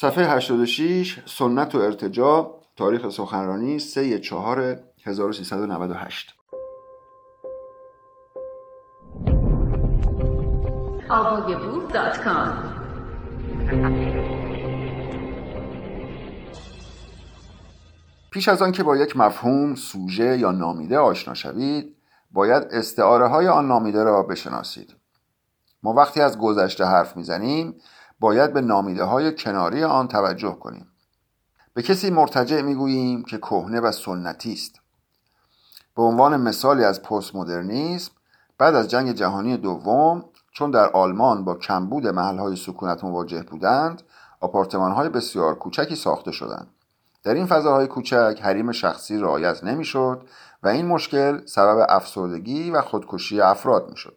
صفحه 86 سنت و ارتجا تاریخ سخنرانی 3 4 1398 پیش از آن که با یک مفهوم سوژه یا نامیده آشنا شوید باید استعاره های آن نامیده را بشناسید. ما وقتی از گذشته حرف می‌زنیم باید به نامیده های کناری آن توجه کنیم. به کسی مرتجع می‌گوییم که کهنه و سنتی است. به عنوان مثالی از پست مدرنیسم بعد از جنگ جهانی دوم چون در آلمان با کمبود محلهای سکونت مواجه بودند های بسیار کوچکی ساخته شدند. در این فضاهای کوچک حریم شخصی رعایت نمی‌شد و این مشکل سبب افسردگی و خودکشی افراد می‌شد.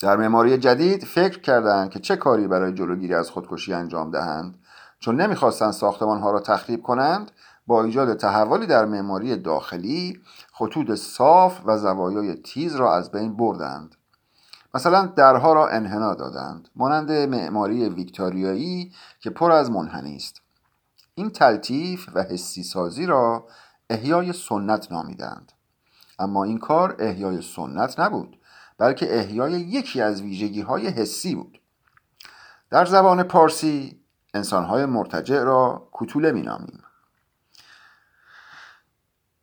در معماری جدید فکر کردند که چه کاری برای جلوگیری از خودکشی انجام دهند. چون نمی‌خواستند ساختمان ها را تخریب کنند با ایجاد تحولی در معماری داخلی خطوط صاف و زوایای تیز را از بین بردند. مثلا درها را انحنا دادند مانند معماری ویکتوریایی که پر از منحنی است. این تلطیف و حسی سازی را احیای سنت نامیدند. اما این کار احیای سنت نبود. بلکه احیای یکی از ویژگی های حسی بود. در زبان پارسی انسانهای مرتجع را کتوله می نامیم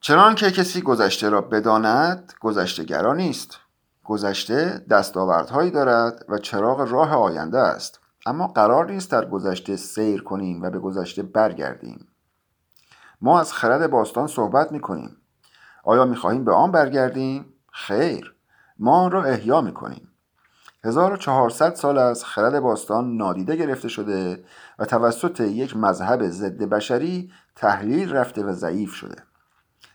چنان که کسی گذشته را بداند گذشتگرا نیست. گذشته دستاوردهایی دارد و چراغ راه آینده است. اما قرار نیست در گذشته سیر کنیم و به گذشته برگردیم. ما از خرد باستان صحبت می کنیم آیا می خواهیم به آن برگردیم؟ خیر. ما آن را احیا می کنیم 1400 سال از خرد باستان نادیده گرفته شده و توسط یک مذهب ضد بشری تحلیل رفته و ضعیف شده.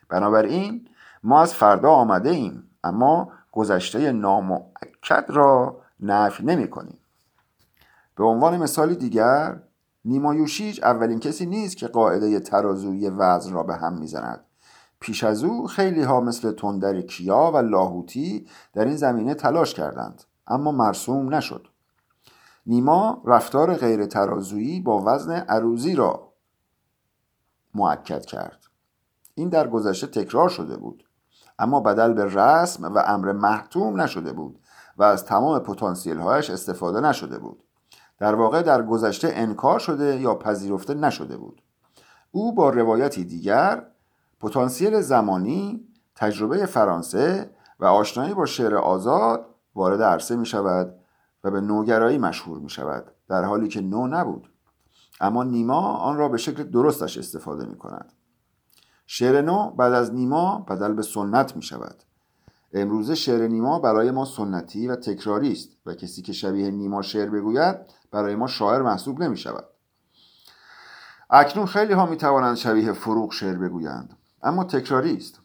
بنابراین ما از فردا آمده ایم اما گذشته نامؤکد را نفی نمی کنیم به عنوان مثالی دیگر نیما یوشیج اولین کسی نیست که قاعده ترازوی وزن را به هم می‌زند. پیش از او خیلی ها مثل تندر کیا و لاهوتی در این زمینه تلاش کردند اما مرسوم نشد. نیما رفتار غیر ترازویی با وزن عروزی را معکد کرد. این در گذشته تکرار شده بود اما بدل به رسم و امر محتوم نشده بود و از تمام پتانسیل هایش استفاده نشده بود. در واقع در گذشته انکار شده یا پذیرفته نشده بود. او با روایتی دیگر پتانسیل زمانی تجربه فرانسه و آشنایی با شعر آزاد وارد عرصه می شود و به نوگرایی مشهور می شود در حالی که نو نبود. اما نیما آن را به شکل درستش استفاده می کند. شعر نو بعد از نیما بدل به سنت می شود. امروزه شعر نیما برای ما سنتی و تکراری است و کسی که شبیه نیما شعر بگوید برای ما شاعر محسوب نمی شود. اکنون خیلی ها می توانند شبیه فروغ شعر بگویند. اما تکراری است.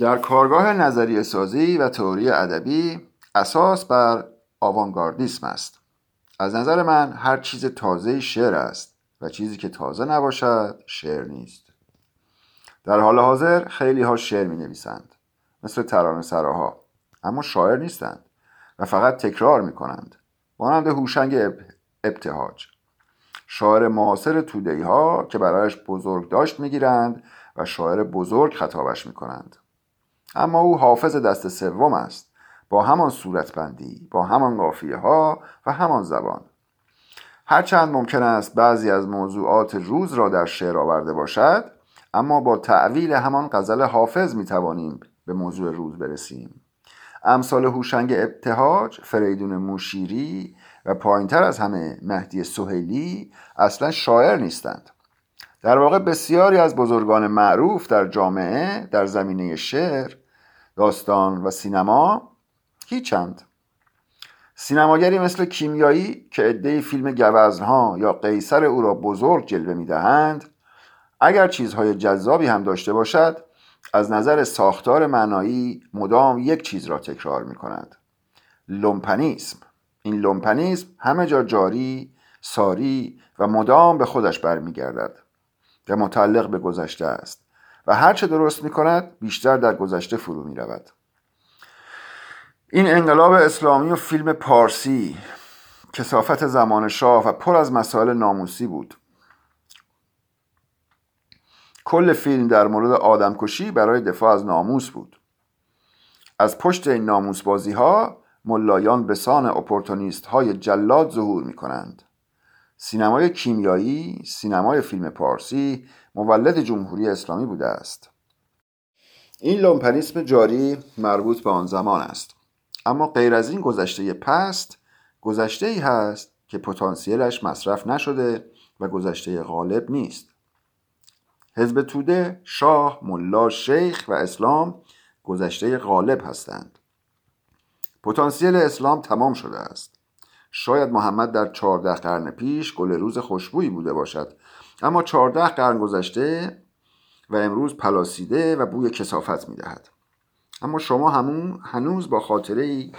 در کارگاه نظریه سازی و تئوری ادبی اساس بر آوانگاردیسم است. از نظر من هر چیز تازه شعر است و چیزی که تازه نباشد شعر نیست. در حال حاضر خیلی ها شعر می نویسند مثل ترانه سراها اما شاعر نیستند و فقط تکرار می کنند مانند هوشنگ ابتهاج. شاعر معاصر تودهی ها که برایش بزرگ داشت می‌گیرند و شاعر بزرگ خطابش می کنند اما او حافظ دست سوم است با همان صورتبندی با همان قافیه ها و همان زبان. هرچند ممکن است بعضی از موضوعات روز را در شعر آورده باشد اما با تعویل همان غزل حافظ می توانیم به موضوع روز برسیم. امثال هوشنگ ابتهاج فریدون موشیری و پایینتر از همه مهدی سهیلی اصلا شاعر نیستند. در واقع بسیاری از بزرگان معروف در جامعه در زمینه شعر داستان و سینما هیچند سینماگری مثل کیمیایی که عده فیلم گوزنها یا قیصر او را بزرگ جلوه می‌دهند اگر چیزهای جذابی هم داشته باشد از نظر ساختار معنایی مدام یک چیز را تکرار می کند لومپنیسم. این لومپنیسم همه جا جاری ساری و مدام به خودش برمیگردد. و متعلق به گذشته است و هرچه درست می کند بیشتر در گذشته فرو می رود این انقلاب اسلامی و فیلم پارسی کسافت زمان شاه و پر از مسائل ناموسی بود. کل فیلم در مورد آدمکشی برای دفاع از ناموس بود. از پشت این ناموس بازی ها ملایان به سان اپورتونیست های جلاد ظهور می کنند سینمای کیمیایی سینمای فیلم پارسی مولد جمهوری اسلامی بوده است. این لومپنیسم جاری مربوط به آن زمان است. اما غیر از این گذشته پست گذشته ای هست که پتانسیلش مصرف نشده و گذشته غالب نیست. حزب توده شاه ملا شیخ و اسلام گذشته غالب هستند. پتانسیل اسلام تمام شده است. شاید محمد در چهارده قرن پیش گل روز خوشبویی بوده باشد. اما چهارده قرن گذشته و امروز پلاسیده و بوی کسافت می‌دهد. اما شما همون هنوز با خاطره ای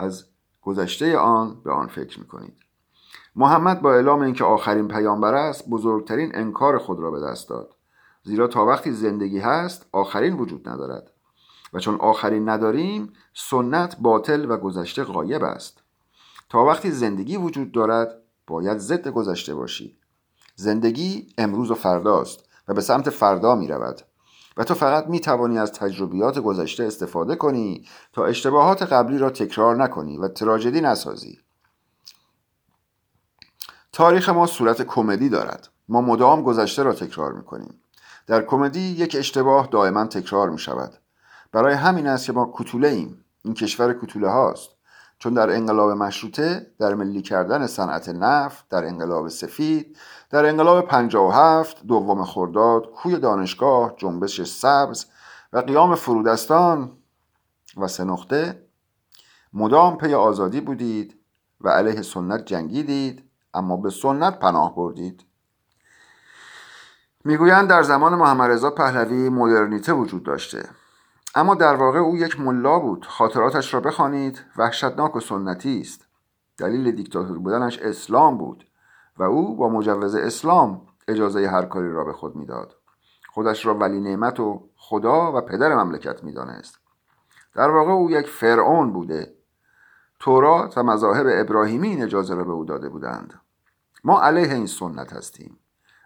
از گذشته آن به آن فکر می‌کنید. محمد با اعلام اینکه آخرین پیامبر است بزرگترین انکار خود را به دست داد. زیرا تا وقتی زندگی هست آخرین وجود ندارد. و چون آخرین نداریم سنت باطل و گذشته غایب است. وقتی زندگی وجود دارد باید ضد گذشته باشی. زندگی امروز و فرداست و به سمت فردا می رود. و تو فقط می توانی از تجربیات گذشته استفاده کنی تا اشتباهات قبلی را تکرار نکنی و تراژدی نسازی. تاریخ ما صورت کمدی دارد. ما مدام گذشته را تکرار می کنیم. در کمدی یک اشتباه دائما تکرار می شود. برای همین است که ما کتوله ایم این کشور کتوله هاست چون در انقلاب مشروطه در ملی کردن صنعت نفت در انقلاب سفید در انقلاب 57 دوم خرداد کوی دانشگاه جنبش سبز و قیام فرودستان و سه نقطه مدام پی آزادی بودید و علیه سنت جنگیدید اما به سنت پناه بردید. می‌گویند در زمان محمد رضا پهلوی مدرنیته وجود داشته. اما در واقع او یک ملا بود. خاطراتش را بخوانید. وحشتناک و سنتی است. دلیل دیکتاتور بودنش اسلام بود و او با مجوز اسلام اجازه هر کاری را به خود می‌داد. خودش را ولی نعمت و خدا و پدر مملکت می‌دانست. در واقع او یک فرعون بوده. تورات و مذاهب ابراهیمی این اجازه را به او داده بودند. ما علیه این سنت هستیم.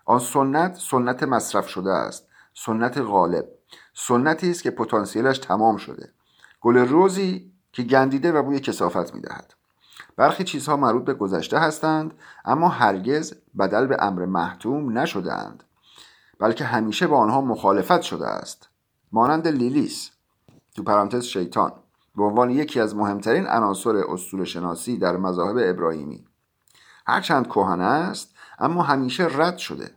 آن سنت سنت مصرف شده است. سنت غالب. سنتی است که پتانسیلش تمام شده. گل روزی که گندیده و بوی کسافت می‌دهد. برخی چیزها مربوط به گذشته هستند اما هرگز بدل به امر محتوم نشدهاند. بلکه همیشه با آنها مخالفت شده است. مانند لیلیس. تو پرانتز شیطان. به عنوان یکی از مهمترین عناصر اسطوره شناسی در مذاهب ابراهیمی. هرچند کهن است اما همیشه رد شده.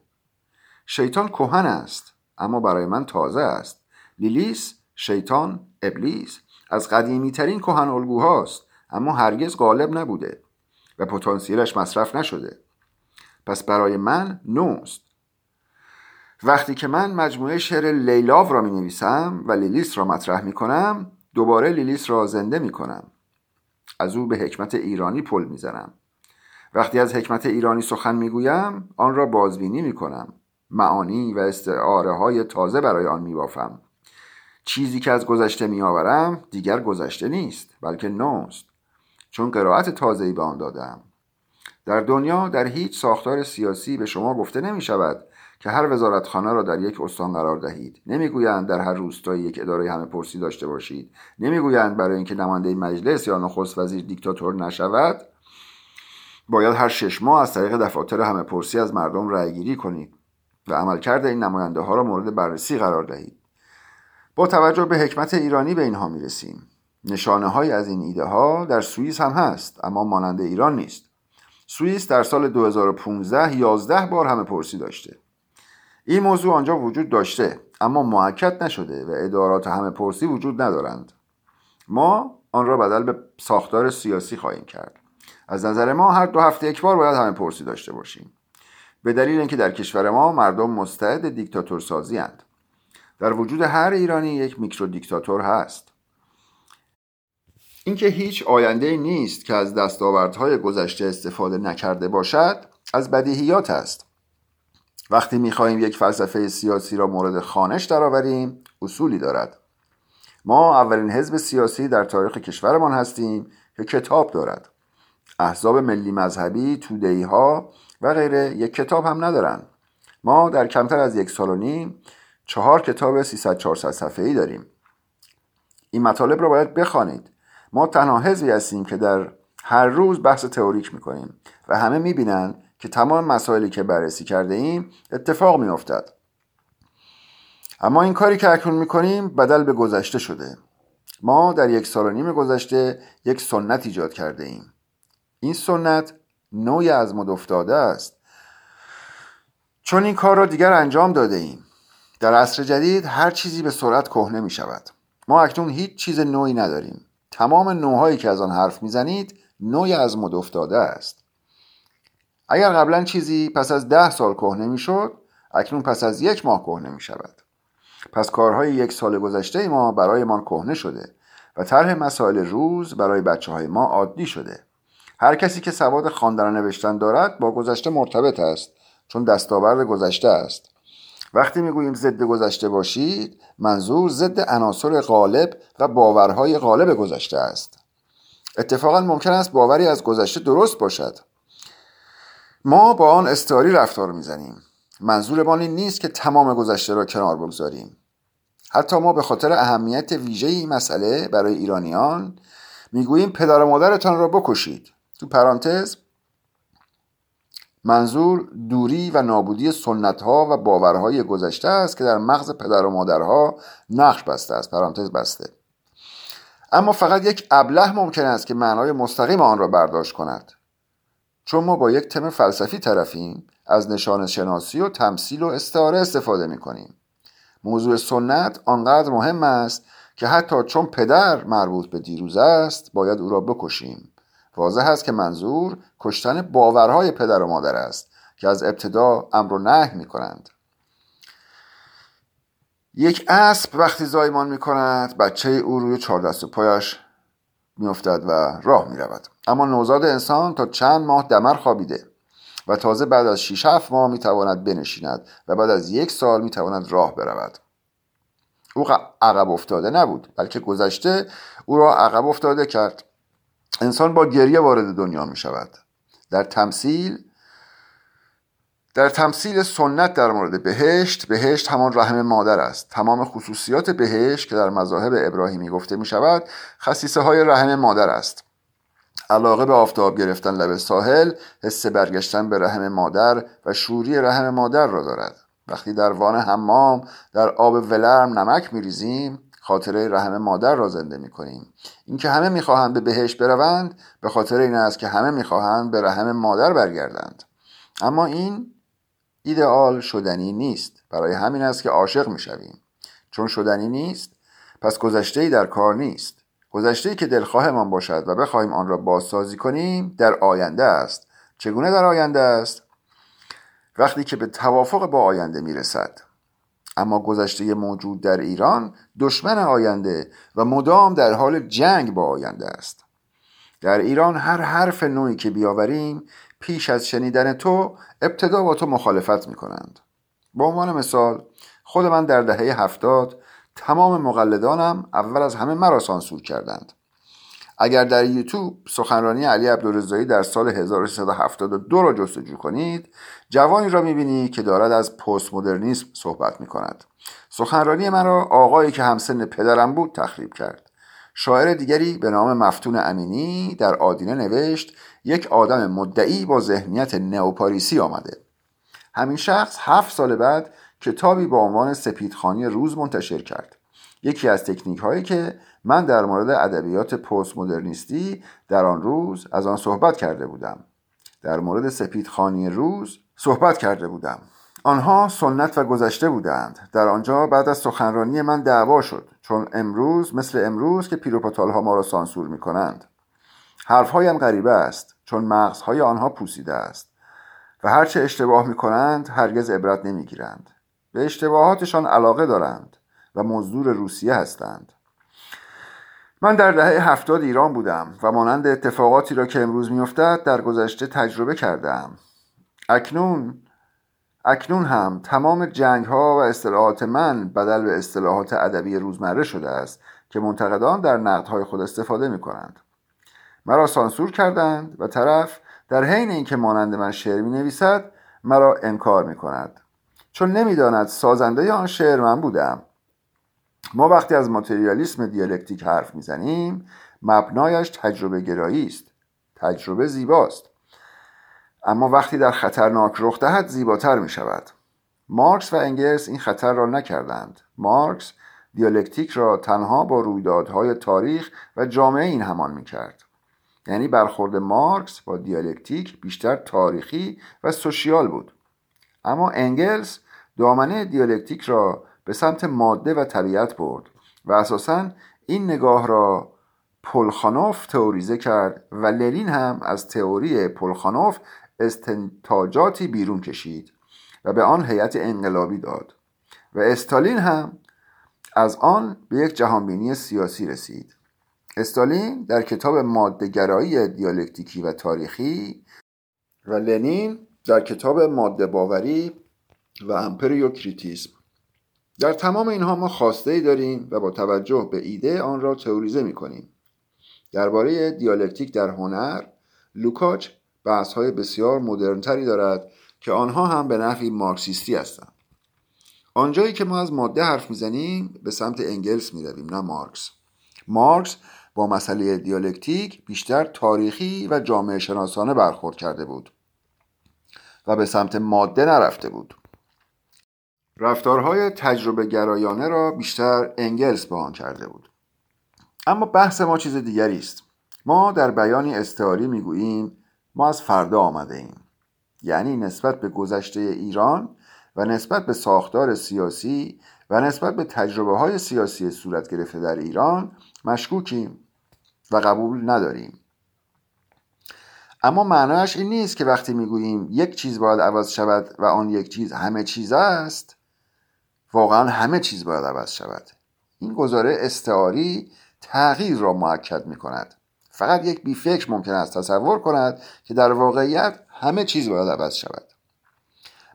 شیطان کهن است. اما برای من تازه است. لیلیس شیطان ابلیس. از قدیمی ترین کهن الگوهاست اما هرگز غالب نبوده و پتانسیلش مصرف نشده. پس برای من نوست. وقتی که من مجموعه شعر لیلاو را می نویسم و لیلیس را مطرح می کنم دوباره لیلیس را زنده می کنم از او به حکمت ایرانی پل می زنم وقتی از حکمت ایرانی سخن می گویم آن را بازبینی می کنم معانی و استعاره های تازه برای آن می بافم چیزی که از گذشته می آورم دیگر گذشته نیست بلکه نوست. چون قرائت تازه‌ای به آن دادم. در دنیا در هیچ ساختار سیاسی به شما گفته نمی شود که هر وزارتخانه را در یک استان قرار دهید. نمی‌گویند در هر روستایی یک اداره همه پرسی داشته باشید. نمی‌گویند برای اینکه نماینده مجلس یا نخست وزیر دیکتاتور نشود. باید هر شش ماه از طریق دفاتر همه پرسی از مردم رأیگیری کنید. و عملکرد این نماینده ها را مورد بررسی قرار دهید. با توجه به حکمت ایرانی به اینها می‌رسیم. نشانه های از این ایده ها در سوئیس هم هست اما مانند ایران نیست. سوئیس در سال 2015 11 بار همه پرسی داشته. این موضوع آنجا وجود داشته اما معکد نشده و ادارات همه پرسی وجود ندارند. ما آن را بدل به ساختار سیاسی خواهیم کرد. از نظر ما هر دو هفته یک بار باید همه پرسی داشته باشیم. به دلیل اینکه در کشور ما مردم مستعد دیکتاتور سازی هند. در وجود هر ایرانی یک میکرو دیکتاتور هست. اینکه هیچ آینده نیست که از دستاوردهای گذشته استفاده نکرده باشد از بدیهیات است. وقتی می‌خواهیم یک فلسفه سیاسی را مورد خانش درآوریم اصولی دارد. ما اولین حزب سیاسی در تاریخ کشورمان هستیم که کتاب دارد. احزاب ملی مذهبی تودهی ها و غیره یک کتاب هم ندارن. ما در کمتر از یک سال و نیم چهار کتاب 300 400 صفحه ای داریم. این مطالب را باید بخوانید. ما تنها حزبی هستیم که در هر روز بحث تئوریک می‌کنیم و همه می‌بینن که تمام مسائلی که بررسی کرده ایم اتفاق میافتد. اما این کاری که اکنون می‌کنیم بدل به گذشته شده. ما در یک سال و نیم گذشته یک سنت ایجاد کرده ایم. این سنت نوعی از مد افتاده است. چون این کار را دیگر انجام داده ایم. در عصر جدید هر چیزی به سرعت کهنه می شود. ما اکنون هیچ چیز نوعی نداریم. تمام نوعهایی که از آن حرف می‌زنید نوعی از مد افتاده است. اگر قبلا چیزی پس از ده سال کهنه می‌شد اکنون پس از یک ماه کهنه می شود پس کارهای یک سال گذشته ما برایمان کهنه شده و طرح مسائل روز برای بچه های ما عادی شده. هر کسی که سواد خواندن و نوشتن دارد با گذشته مرتبط است چون دستاورد گذشته است. وقتی می‌گوییم ضد گذشته باشید منظور ضد عناصر غالب و باورهای غالب گذشته است. اتفاقا ممکن است باوری از گذشته درست باشد. ما با آن استعاری رفتار می‌زنیم. منظور این نیست که تمام گذشته را کنار بگذاریم. حتی ما به خاطر اهمیت ویژه این مسئله برای ایرانیان می‌گوییم پدر و مادرتان را بکشید. تو پرانتز منظور دوری و نابودی سنت ها و باورهای گذشته است که در مغز پدر و مادرها نقش بسته است پرانتز بسته. اما فقط یک ابله ممکن است که معنای مستقیم آن را برداشت کند. چون ما با یک تم فلسفی طرفیم از نشان شناسی و تمثیل و استعاره استفاده می کنیم موضوع سنت آنقدر مهم است که حتی چون پدر مربوط به دیروز است باید او را بکشیم. واضح است که منظور کشتن باورهای پدر و مادر است که از ابتدا امر و نه می کنند یک اسب وقتی زایمان می کند بچه او روی چهار دست و پایش میافتد و راه می رود اما نوزاد انسان تا چند ماه دمر خوابیده و تازه بعد از 6 7 ماه می تواند بنشیند و بعد از یک سال می تواند راه برود. او عقب افتاده نبود بلکه گذشته او را عقب افتاده کرد. انسان با گریه وارد دنیا می شود. در تمثیل در تمثیل سنت در مورد بهشت بهشت همان رحم مادر است. تمام خصوصیات بهشت که در مذاهب ابراهیمی گفته می شود خصیصه های رحم مادر است. علاقه به آفتاب گرفتن لب ساحل حس برگشتن به رحم مادر و شوری رحم مادر را دارد. وقتی در وان حمام در آب ولرم نمک میریزیم خاطره رحم مادر را زنده می کنیم اینکه همه می‌خواهند به بهشت بروند به خاطر این است که همه می‌خواهند به رحم مادر برگردند. اما این ایدئال شدنی نیست. برای همین است که عاشق می‌شویم. چون شدنی نیست پس گذشته ای در کار نیست. گذشته ای که دلخواهمان باشد و بخواهیم آن را بازسازی کنیم در آینده است. چگونه در آینده است؟ وقتی که به توافق با آینده می‌رسد. اما گذشته موجود در ایران دشمن آینده و مدام در حال جنگ با آینده است. در ایران هر حرف نوعی که بیاوریم پیش از شنیدن تو ابتدا با تو مخالفت می کنند به عنوان مثال خود من در دهه هفتاد تمام مقلدانم اول از همه مرا سانسور کردند. اگر در یوتیوب سخنرانی علی عبدالرضایی در سال 1372 را جستجو کنید جوانی را می‌بینی که دارد از پست مدرنیسم صحبت می‌کند. سخنرانی من را آقایی که همسن پدرم بود تخریب کرد. شاعر دیگری به نام مفتون امینی در آدینه نوشت یک آدم مدعی با ذهنیت نئوپاریسی آمده. همین شخص هفت سال بعد کتابی با عنوان سپیدخانی روز منتشر کرد. یکی از تکنیک هایی که من در مورد ادبیات پست مدرنیستی در آن روز از آن صحبت کرده بودم. در مورد سپیدخانی روز صحبت کرده بودم. آنها سنت و گذشته بودند. در آنجا بعد از سخنرانی من دعوا شد چون امروز مثل امروز که پیروپاتال ها ما را سانسور می کنند حرفهایم غریبه است چون مغزهای آنها پوسیده است. و هرچه اشتباه می کنند هرگز عبرت نمی گیرند به اشتباهاتشان علاقه دارند و مزدور روسیه هستند. من در دهه هفتاد ایران بودم و مانند اتفاقاتی را که امروز میافتد در گذشته تجربه کردم اکنون اکنون هم تمام جنگ ها و اصطلاحات من بدل به اصطلاحات ادبی روزمره شده است که منتقدان در نقدهای خود استفاده می کنند مرا سانسور کردند و طرف در حین اینکه مانند من شعر می نویسد مرا انکار می کند چون نمی‌داند سازنده آن شعر من بودم. ما وقتی از ماتریالیسم دیالکتیک حرف می‌زنیم مبنایش تجربه گرایی است تجربه زیباست. اما وقتی در خطرناک رخ دهد زیباتر می شود مارکس و انگلس این خطر را نکردند. مارکس دیالکتیک را تنها با رویدادهای تاریخ و جامعه این همان می کرد یعنی برخورد مارکس با دیالکتیک بیشتر تاریخی و social بود. اما انگلس دامنه دیالکتیک را به سمت ماده و طبیعت برد و اساسا این نگاه را پولخانوف تئوریزه کرد و لنین هم از تئوری پولخانوف استنتاجاتی بیرون کشید و به آن هیئت انقلابی داد و استالین هم از آن به یک جهانبینی سیاسی رسید. استالین در کتاب مادهگرایی دیالکتیکی و تاریخی و لنین در کتاب ماده باوری و امپریوکریتیسم. در تمام اینها ما خواسته ای داریم و با توجه به ایده آن را تئوریزه می کنیم درباره دیالکتیک در هنر لوکاچ بحث های بسیار مدرنتری دارد که آنها هم به نحوی مارکسیستی هستند. آنجایی که ما از ماده حرف می‌زنیم به سمت انگلس می رویم نه مارکس. مارکس با مسئله دیالکتیک بیشتر تاریخی و جامعه شناسانه برخورد کرده بود و به سمت ماده نرفته بود. رفتارهای تجربه گرایانه را بیشتر انگلس به آن کرده بود. اما بحث ما چیز دیگری است. ما در بیانی استعاری می‌گوییم ما از فردا آمده ایم. یعنی نسبت به گذشته ایران و نسبت به ساختار سیاسی و نسبت به تجربه های سیاسی صورت گرفته در ایران مشکوکیم و قبول نداریم. اما معنایش این نیست که وقتی می‌گوییم یک چیز باید عوض شود و آن یک چیز همه چیز است واقعا همه چیز باید عوض شود. این گزاره استعاری تغییر را معکد می کند فقط یک بیفکر ممکن است تصور کند که در واقعیت همه چیز باید عوض شود.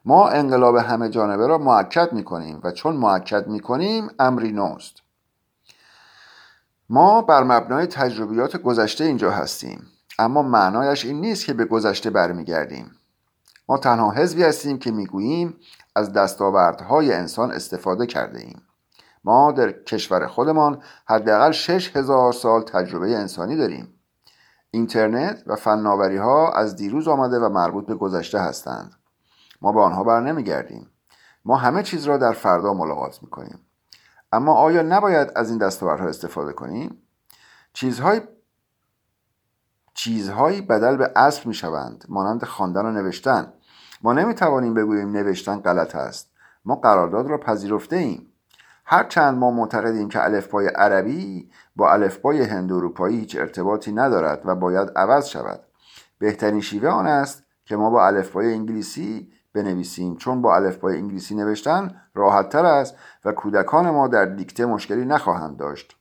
ما انقلاب همه جانبه را معکد می کنیم و چون معکد می کنیم امری نوست. ما بر مبنای تجربیات گذشته اینجا هستیم اما معنایش این نیست که به گذشته برمیگردیم. ما تنها حزبی هستیم که می‌گوییم از دستاوردهای انسان استفاده کرده ایم. ما در کشور خودمان حداقل شش هزار سال تجربه انسانی داریم. اینترنت و فناوری ها از دیروز آمده و مربوط به گذشته هستند. ما به آنها بر نمیگردیم. ما همه چیز را در فردا ملاقات می‌کنیم. اما آیا نباید از این دستاوردها استفاده کنیم؟ چیزهای چیزهایی بدل به اصل می‌شوند مانند خواندن و نوشتن. ما نمی‌توانیم بگوییم نوشتن غلط است. ما قرارداد را پذیرفته ایم هرچند ما معتقدیم که الفبای عربی با الفبای هند اروپایی هیچ ارتباطی ندارد و باید عوض شود. بهترین شیوه آن است که ما با الفبای انگلیسی بنویسیم. چون با الفبای انگلیسی نوشتن راحت تر است و کودکان ما در دیکته مشکلی نخواهند داشت.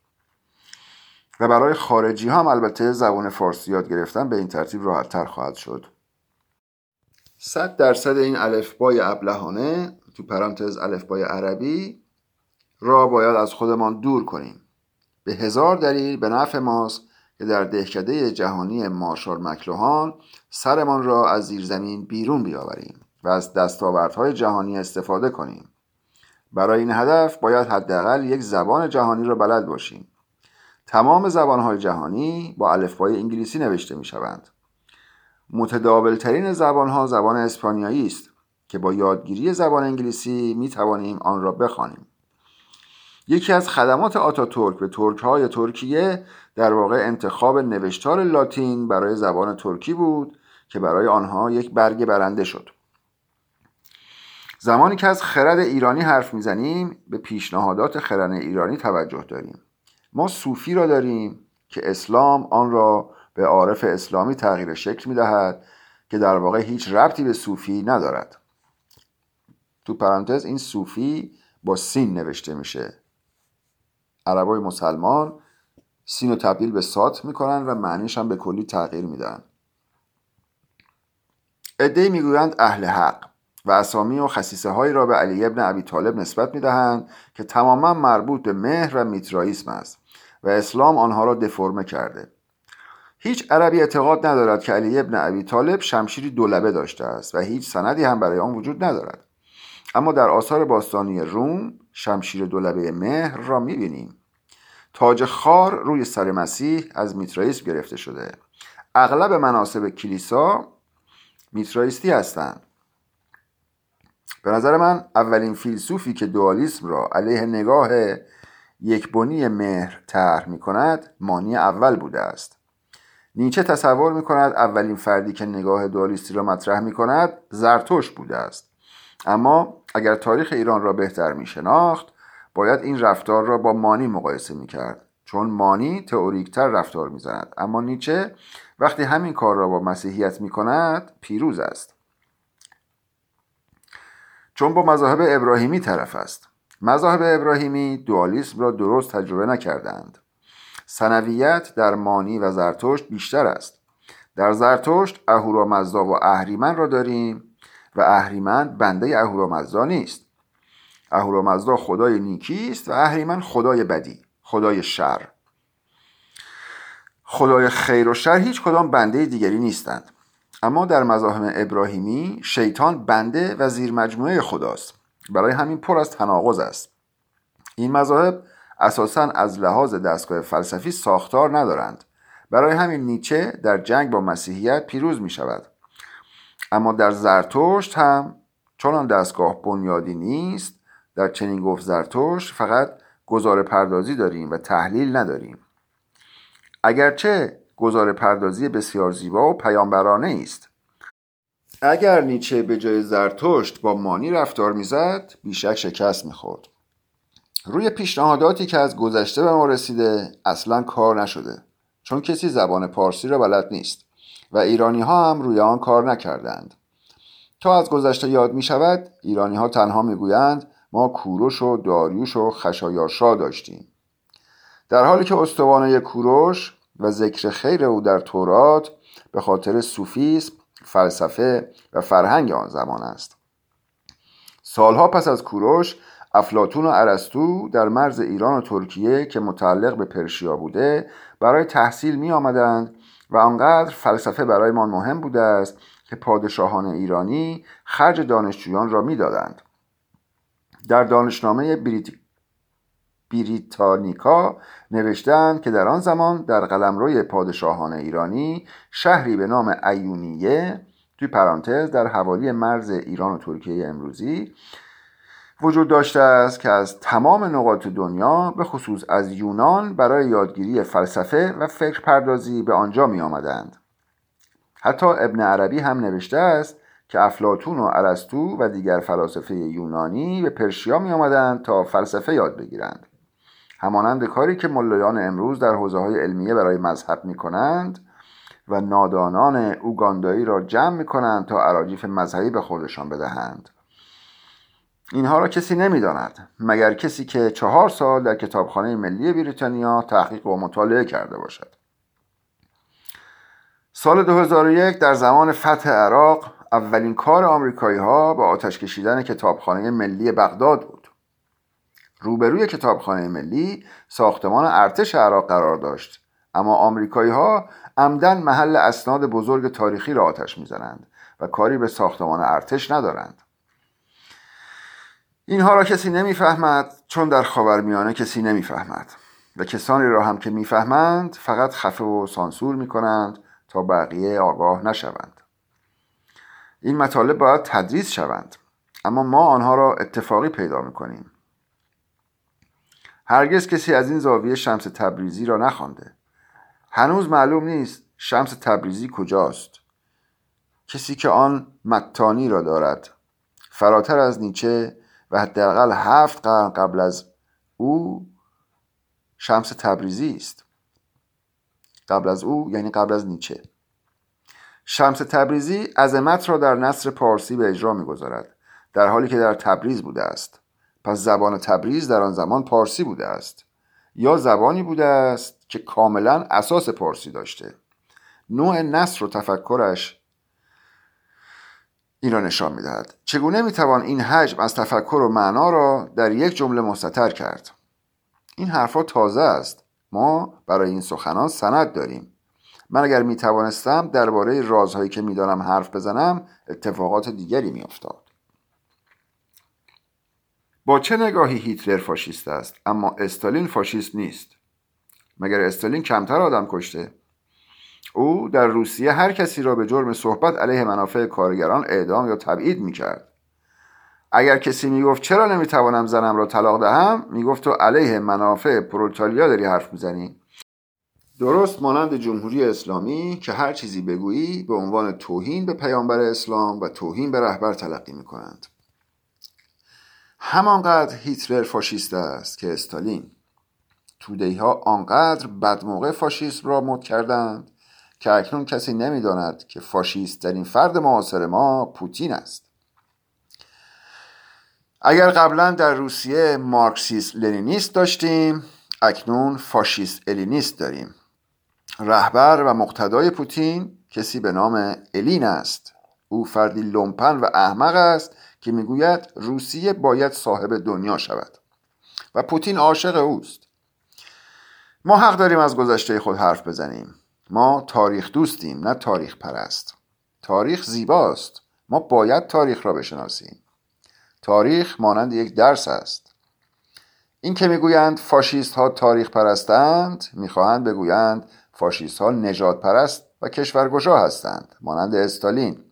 و برای خارجی هم البته زبان فارسی یاد گرفتن به این ترتیب راحت تر خواهد شد. صد درصد این الفبای ابلهانه تو پرانتز الفبای عربی را باید از خودمان دور کنیم. به هزار دلیل به نفع ماست که در دهکده جهانی مارشال مکلوهان سرمان را از زیرزمین بیرون بیاوریم و از دستاوردهای جهانی استفاده کنیم. برای این هدف باید حداقل یک زبان جهانی را بلد باشیم. تمام زبانهای جهانی با الفبای انگلیسی نوشته می شوند متداولترین زبانها زبان اسپانیایی است که با یادگیری زبان انگلیسی می توانیم آن را بخوانیم. یکی از خدمات آتاتورک به ترک های ترکیه در واقع انتخاب نوشتار لاتین برای زبان ترکی بود که برای آنها یک برگ برنده شد. زمانی که از خرد ایرانی حرف می‌زنیم به پیشنهادات خرد ایرانی توجه داریم. ما صوفی را داریم که اسلام آن را به عارف اسلامی تغییر شکل می‌دهد که در واقع هیچ ربطی به صوفی ندارد. تو پرانتز این صوفی با سین نوشته میشه. عربای مسلمان سین و تبدیل به سات می‌کنن و معنیش هم به کلی تغییر میدن ادهی می‌گویند اهل حق و اسامی و خصیصه هایی را به علی ابن ابی طالب نسبت می‌دهند که تماما مربوط به مهر و میترائیسم است و اسلام آنها را دفرمه کرده. هیچ عربی اعتقاد ندارد که علی ابن ابی طالب شمشیری دولبه داشته است و هیچ سندی هم برای آن وجود ندارد. اما در آثار باستانی روم شمشیر دولبه مهر را می‌بینیم. تاج خار روی سر مسیح از میترائیسم گرفته شده. اغلب مناسب کلیسا میترائیستی هستند. به نظر من اولین فیلسوفی که دوالیسم را علیه نگاه یکبنی مهر طرح می کند مانی اول بوده است. نیچه تصور می کند اولین فردی که نگاه دوالیستی را مطرح می کند زرتوش بوده است. اما اگر تاریخ ایران را بهتر می شناخت باید این رفتار را با مانی مقایسه می کرد چون مانی تئوریکتر رفتار می زند اما نیچه وقتی همین کار را با مسیحیت می کند پیروز است. چون با مذاهب ابراهیمی طرف است. مذاهب ابراهیمی دوالیسم را درست تجربه نکردند. سنویت در مانی و زرتشت بیشتر است. در زرتشت اهورامزدا و اهریمن را داریم و اهریمن بنده اهورامزدا نیست. اهورامزدا خدای نیکی است و اهریمن خدای بدی خدای شر. خدای خیر و شر هیچ کدام بنده دیگری نیستند. اما در مذاهب ابراهیمی شیطان بنده و زیر مجموعه خداست. برای همین پر از تناقض است. این مذاهب اساسا از لحاظ دستگاه فلسفی ساختار ندارند. برای همین نیچه در جنگ با مسیحیت پیروز می شود اما در زرتشت هم چون آن دستگاه بنیادی نیست. در چنین گفت زرتشت فقط گزار پردازی داریم و تحلیل نداریم. اگرچه گزار پردازی بسیار زیبا و پیامبرانه است. اگر نیچه به جای زرتشت با مانی رفتار می‌زد بیشک شکست می‌خورد. روی پیشنهاداتی که از گذشته به ما رسیده اصلا کار نشده چون کسی زبان پارسی را بلد نیست و ایرانی ها هم روی آن کار نکردند. تا از گذشته یاد می شود ایرانی ها تنها می گویند ما کوروش و داریوش و خشایارشا داشتیم. در حالی که استوانه کوروش و ذکر خیر او در تورات به خاطر صوفیسم فلسفه و فرهنگ آن زمان است. سالها پس از کوروش افلاتون و ارسطو در مرز ایران و ترکیه که متعلق به پرشیا بوده برای تحصیل می آمدند و آنقدر فلسفه برایمان مهم بوده است که پادشاهان ایرانی خرج دانشجویان را می‌دادند. در دانشنامه بریت... بریتانیکا نوشتند که در آن زمان در قلمروی پادشاهان ایرانی شهری به نام ایونیه توی پرانتز در حوالی مرز ایران و ترکیه امروزی وجود داشته است که از تمام نقاط دنیا به خصوص از یونان برای یادگیری فلسفه و فکر پردازی به آنجا می آمدند. حتی ابن عربی هم نوشته است که افلاتون و ارسطو و دیگر فلاسفه یونانی به پرشیا می آمدند تا فلسفه یاد بگیرند. همانند کاری که ملایان امروز در حوزه های علمیه برای مذهب می کنند و نادانان اوگاندایی را جمع می کنند تا عراجیف مذهبی به خودشان بدهند. اینها را کسی نمی‌داند مگر کسی که چهار سال در کتابخانه ملی بریتانیا تحقیق و مطالعه کرده باشد. سال 2001 در زمان فتح عراق اولین کار آمریکایی ها به آتش کشیدن کتابخانه ملی بغداد بود. روبروی کتابخانه ملی ساختمان ارتش عراق قرار داشت اما آمریکایی ها عمدن محل اسناد بزرگ تاریخی را آتش می‌زنند و کاری به ساختمان ارتش ندارند. اینها را کسی نمی‌فهمد چون در خاورمیانه کسی نمی‌فهمد. و کسانی را هم که می‌فهمند فقط خفه و سانسور می‌کنند تا بقیه آگاه نشوند. این مطالب باید تدریس شوند. اما ما آنها را اتفاقی پیدا می‌کنیم. هرگز کسی از این زاویه شمس تبریزی را نخوانده. هنوز معلوم نیست شمس تبریزی کجاست. کسی که آن متانی را دارد. فراتر از نیچه و حداقل هفت قرن قبل از او شمس تبریزی است. قبل از او یعنی قبل از نیچه. شمس تبریزی عظمت را در نصر پارسی به اجرا می‌گذارد در حالی که در تبریز بوده است. پس زبان تبریز در آن زمان پارسی بوده است. یا زبانی بوده است که کاملا اساس پارسی داشته. نوع نصر و تفکرش این را نشان می‌دهد. چگونه می‌توان این حجم از تفکر و معنا را در یک جمله مستطر کرد؟ این حرفها تازه است. ما برای این سخنان سند داریم. من اگر می توانستم درباره رازهایی که می‌دانم حرف بزنم اتفاقات دیگری میافتاد. با چه نگاهی هیتلر فاشیست است؟ اما استالین فاشیست نیست. مگر استالین کمتر آدم کشته؟ او در روسیه هر کسی را به جرم صحبت علیه منافع کارگران اعدام یا تبعید می‌کرد. اگر کسی می‌گفت چرا نمی‌توانم زنم را طلاق دهم می‌گفت تو علیه منافع پروتالیا داری حرف می‌زنی. درست مانند جمهوری اسلامی که هر چیزی بگویی به عنوان توهین به پیامبر اسلام و توهین به رهبر تلقی می‌کنند. همانقدر هیتلر فاشیست است که استالین. توده‌ای ها آنقدر بدموقع فاشیسم را مد کردند که اکنون کسی نمی‌داند که فاشیست در عین فرد معاصر ما پوتین است. اگر قبلا در روسیه مارکسیست لنینیست داشتیم اکنون فاشیست ایلینیست داریم. رهبر و مقتدای پوتین کسی به نام ایلین است. او فردی لومپن و احمق است که می‌گوید روسیه باید صاحب دنیا شود و پوتین عاشق اوست. ما حق داریم از گذشته خود حرف بزنیم. ما تاریخ دوستیم نه تاریخ پرست. تاریخ زیباست. ما باید تاریخ را بشناسیم. تاریخ مانند یک درس است. این که می‌گویند فاشیست ها تاریخ پرستند می‌خواهند بگویند فاشیست ها نجات پرست و کشورگشا هستند مانند استالین.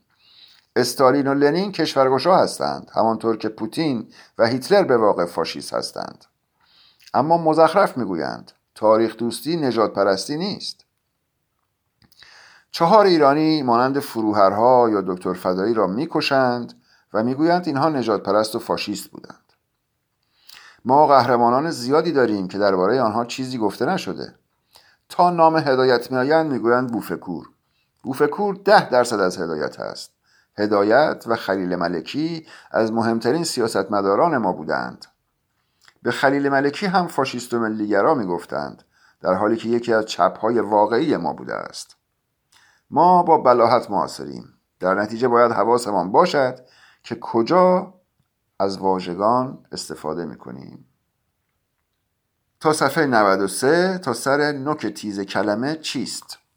استالین و لنین کشورگشا هستند همانطور که پوتین و هیتلر به واقع فاشیست هستند. اما مزخرف می‌گویند تاریخ دوستی نجات پرستی نیست. چهار ایرانی مانند فروهرها یا دکتر فدایی را می‌کشند و می‌گویند اینها نجات پرست و فاشیست بودند. ما قهرمانان زیادی داریم که درباره آنها چیزی گفته نشده. تا نام هدایت میآیند می‌گویند بوفکور. بوفکور ده درصد از هدایت است. هدایت و خلیل ملکی از مهمترین سیاستمداران ما بودند. به خلیل ملکی هم فاشیست و ملیگرا می‌گفتند در حالی که یکی از چپهای واقعی ما بوده است. ما با بلاحت معاصریم. در نتیجه باید حواسمان باشد که کجا از واژگان استفاده می‌کنیم. تا صفحه 93 تا سر نوک تیز کلمه چیست؟